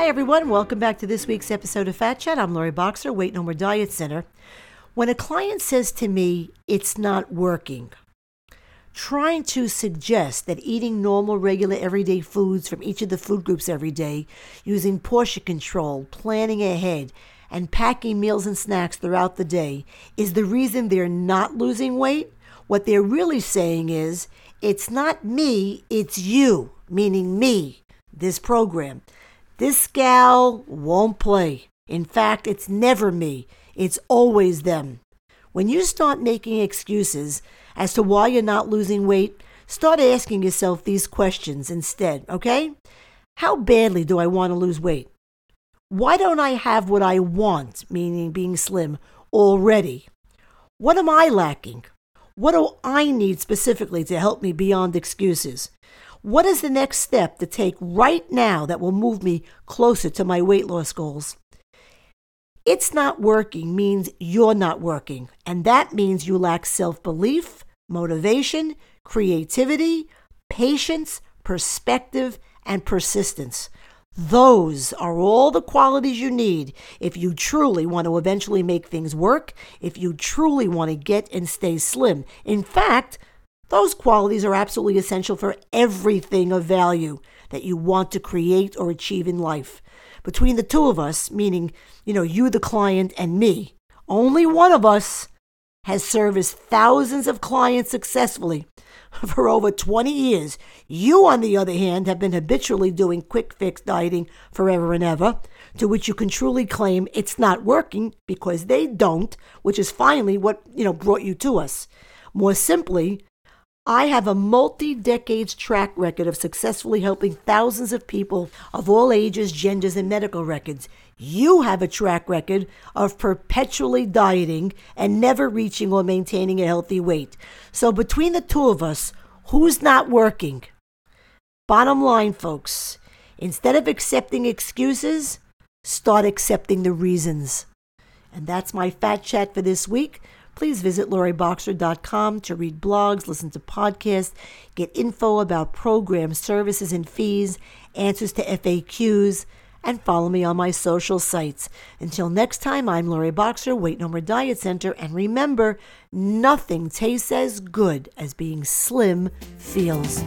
Hi, everyone. Welcome back to this week's episode of Fat Chat. I'm Lori Boxer, Weight No More Diet Center. When a client says to me, it's not working, trying to suggest that eating normal, regular, everyday foods from each of the food groups every day, using portion control, planning ahead, and packing meals and snacks throughout the day is the reason they're not losing weight, what they're really saying is, it's not me, it's you, meaning me, this program. This gal won't play. In fact, it's never me, it's always them. When you start making excuses as to why you're not losing weight, start asking yourself these questions instead, okay? How badly do I want to lose weight? Why don't I have what I want, meaning being slim, already? What am I lacking? What do I need specifically to help me beyond excuses? What is the next step to take right now that will move me closer to my weight loss goals? It's not working means you're not working, and that means you lack self belief, motivation, creativity, patience, perspective, and persistence. Those are all the qualities you need if you truly want to eventually make things work, if you truly want to get and stay slim. In fact, those qualities are absolutely essential for everything of value that you want to create or achieve in life. Between the two of us, meaning, you know, you, the client, and me, only one of us has serviced thousands of clients successfully for over 20 years. You, on the other hand, have been habitually doing quick fix dieting forever and ever, to which you can truly claim it's not working because they don't, which is finally what, you know, brought you to us. More simply, I have a multi decades track record of successfully helping thousands of people of all ages, genders, and medical records. You have a track record of perpetually dieting and never reaching or maintaining a healthy weight. So, between the two of us, who's not working? Bottom line, folks, instead of accepting excuses, start accepting the reasons. And that's my fat chat for this week please visit loriboxer.com to read blogs, listen to podcasts, get info about programs, services, and fees, answers to FAQs, and follow me on my social sites. Until next time, I'm Lori Boxer, Weight No More Diet Center, and remember, nothing tastes as good as being slim feels.